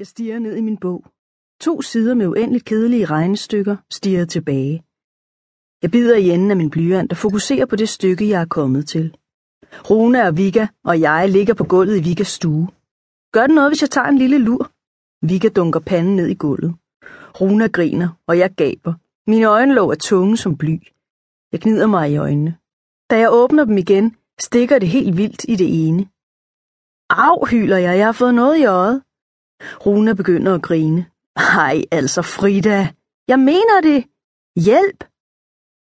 Jeg stiger ned i min bog. To sider med uendeligt kedelige regnestykker stiger tilbage. Jeg bider i enden af min blyant og fokuserer på det stykke, jeg er kommet til. Rune og Vika og jeg ligger på gulvet i Vikas stue. Gør det noget, hvis jeg tager en lille lur? Vika dunker panden ned i gulvet. Runa griner, og jeg gaber. Mine øjenlåg er tunge som bly. Jeg gnider mig i øjnene. Da jeg åbner dem igen, stikker det helt vildt i det ene. Au, hyler jeg, jeg har fået noget i øjet. Runa begynder at grine. Ej, altså Frida, jeg mener det. Hjælp!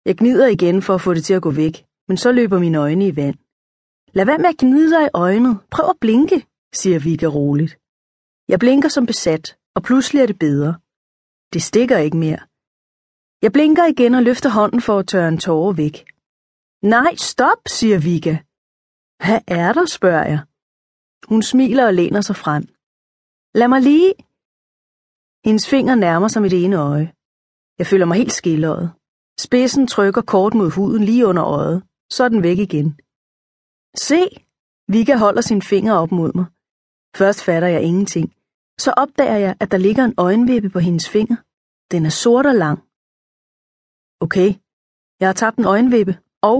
Jeg gnider igen for at få det til at gå væk, men så løber mine øjne i vand. Lad være med at gnide dig i øjnet. Prøv at blinke, siger Vika roligt. Jeg blinker som besat, og pludselig er det bedre. Det stikker ikke mere. Jeg blinker igen og løfter hånden for at tørre en tåre væk. Nej, stop, siger Vika. Hvad er der, spørger jeg. Hun smiler og læner sig frem. Lad mig lige. Hendes finger nærmer sig mit ene øje. Jeg føler mig helt skilleret. Spidsen trykker kort mod huden lige under øjet. Så er den væk igen. Se! Vika holder sin finger op mod mig. Først fatter jeg ingenting. Så opdager jeg, at der ligger en øjenvippe på hendes finger. Den er sort og lang. Okay, jeg har tabt en øjenvippe, og...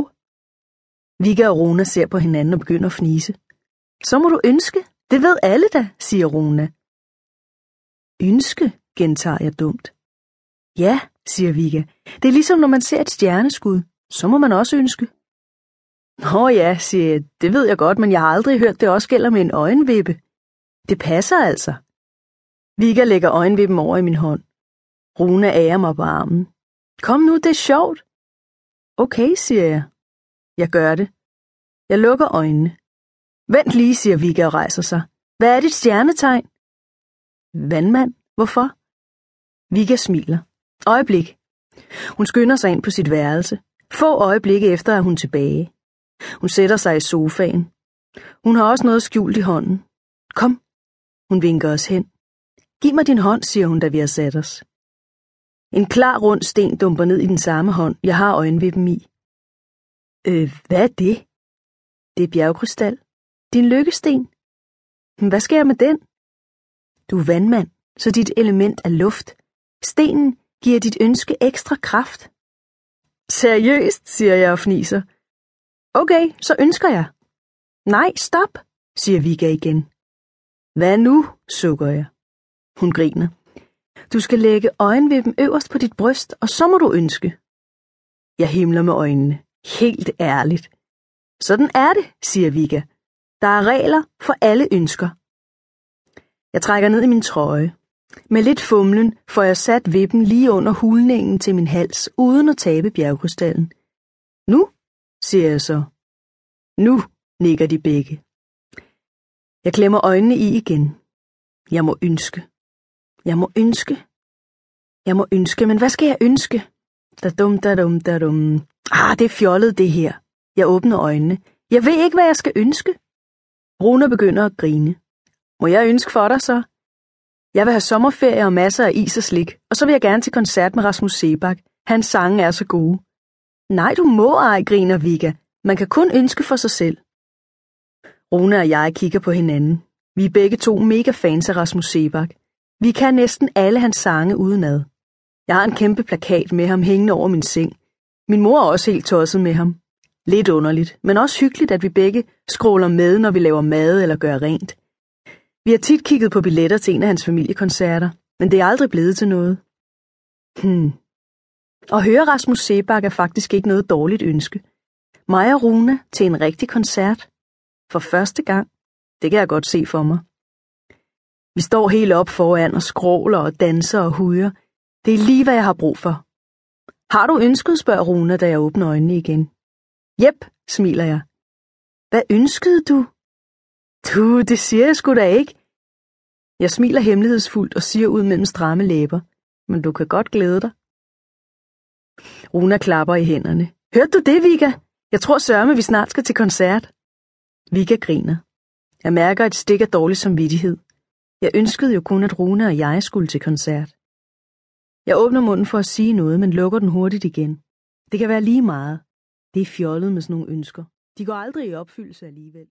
Vika og Rona ser på hinanden og begynder at fnise. Så må du ønske. Det ved alle da, siger Rona. Ønske, gentager jeg dumt. Ja, siger Vika. Det er ligesom når man ser et stjerneskud. Så må man også ønske. Nå ja, siger jeg. Det ved jeg godt, men jeg har aldrig hørt, det også gælder med en øjenvippe. Det passer altså. Vika lægger øjenvippen over i min hånd. Rune ærer mig på armen. Kom nu, det er sjovt. Okay, siger jeg. Jeg gør det. Jeg lukker øjnene. Vent lige, siger Vika og rejser sig. Hvad er dit stjernetegn? Vandmand. Hvorfor? Vika smiler. Øjeblik. Hun skynder sig ind på sit værelse. Få øjeblikke efter er hun tilbage. Hun sætter sig i sofaen. Hun har også noget skjult i hånden. Kom. Hun vinker os hen. Giv mig din hånd, siger hun, da vi har sat os. En klar rund sten dumper ned i den samme hånd, jeg har øjenvippen i. Øh, hvad er det? Det er bjergkrystal. Din lykkesten. Hvad sker med den? Du er vandmand, så dit element er luft. Stenen giver dit ønske ekstra kraft. Seriøst, siger jeg og fniser. Okay, så ønsker jeg. Nej, stop, siger Vika igen. Hvad nu, sukker jeg. Hun griner. Du skal lægge øjenvippen øverst på dit bryst, og så må du ønske. Jeg himler med øjnene. Helt ærligt. Sådan er det, siger Vika. Der er regler for alle ønsker. Jeg trækker ned i min trøje. Med lidt fumlen får jeg sat vippen lige under hulningen til min hals, uden at tabe bjergkrystallen. Nu, siger jeg så. Nu, nikker de begge. Jeg klemmer øjnene i igen. Jeg må ønske. Jeg må ønske. Jeg må ønske, men hvad skal jeg ønske? Da dum, da dum, da dum. Ah, det er fjollet det her. Jeg åbner øjnene. Jeg ved ikke, hvad jeg skal ønske. Rune begynder at grine. Må jeg ønske for dig så? Jeg vil have sommerferie og masser af is og slik, og så vil jeg gerne til koncert med Rasmus Sebak. Hans sange er så gode. Nej, du må ej, griner Vika. Man kan kun ønske for sig selv. Rune og jeg kigger på hinanden. Vi er begge to mega fans af Rasmus Sebak. Vi kan næsten alle hans sange udenad. Jeg har en kæmpe plakat med ham hængende over min seng. Min mor er også helt tosset med ham. Lidt underligt, men også hyggeligt, at vi begge scroller med, når vi laver mad eller gør rent. Vi har tit kigget på billetter til en af hans familiekoncerter, men det er aldrig blevet til noget. Hmm. At høre Rasmus Sebak er faktisk ikke noget dårligt ønske. Mig og Rune til en rigtig koncert. For første gang. Det kan jeg godt se for mig. Vi står helt op foran og skråler og danser og hujer. Det er lige, hvad jeg har brug for. Har du ønsket, spørger Rune, da jeg åbner øjnene igen. Jep, smiler jeg. Hvad ønskede du? Du, det siger jeg sgu da ikke. Jeg smiler hemmelighedsfuldt og siger ud mellem stramme læber. Men du kan godt glæde dig. Runa klapper i hænderne. Hørte du det, Vika? Jeg tror sørme, vi snart skal til koncert. Vika griner. Jeg mærker et stik af dårlig samvittighed. Jeg ønskede jo kun, at Rune og jeg skulle til koncert. Jeg åbner munden for at sige noget, men lukker den hurtigt igen. Det kan være lige meget. Det er fjollet med sådan nogle ønsker. De går aldrig i opfyldelse alligevel.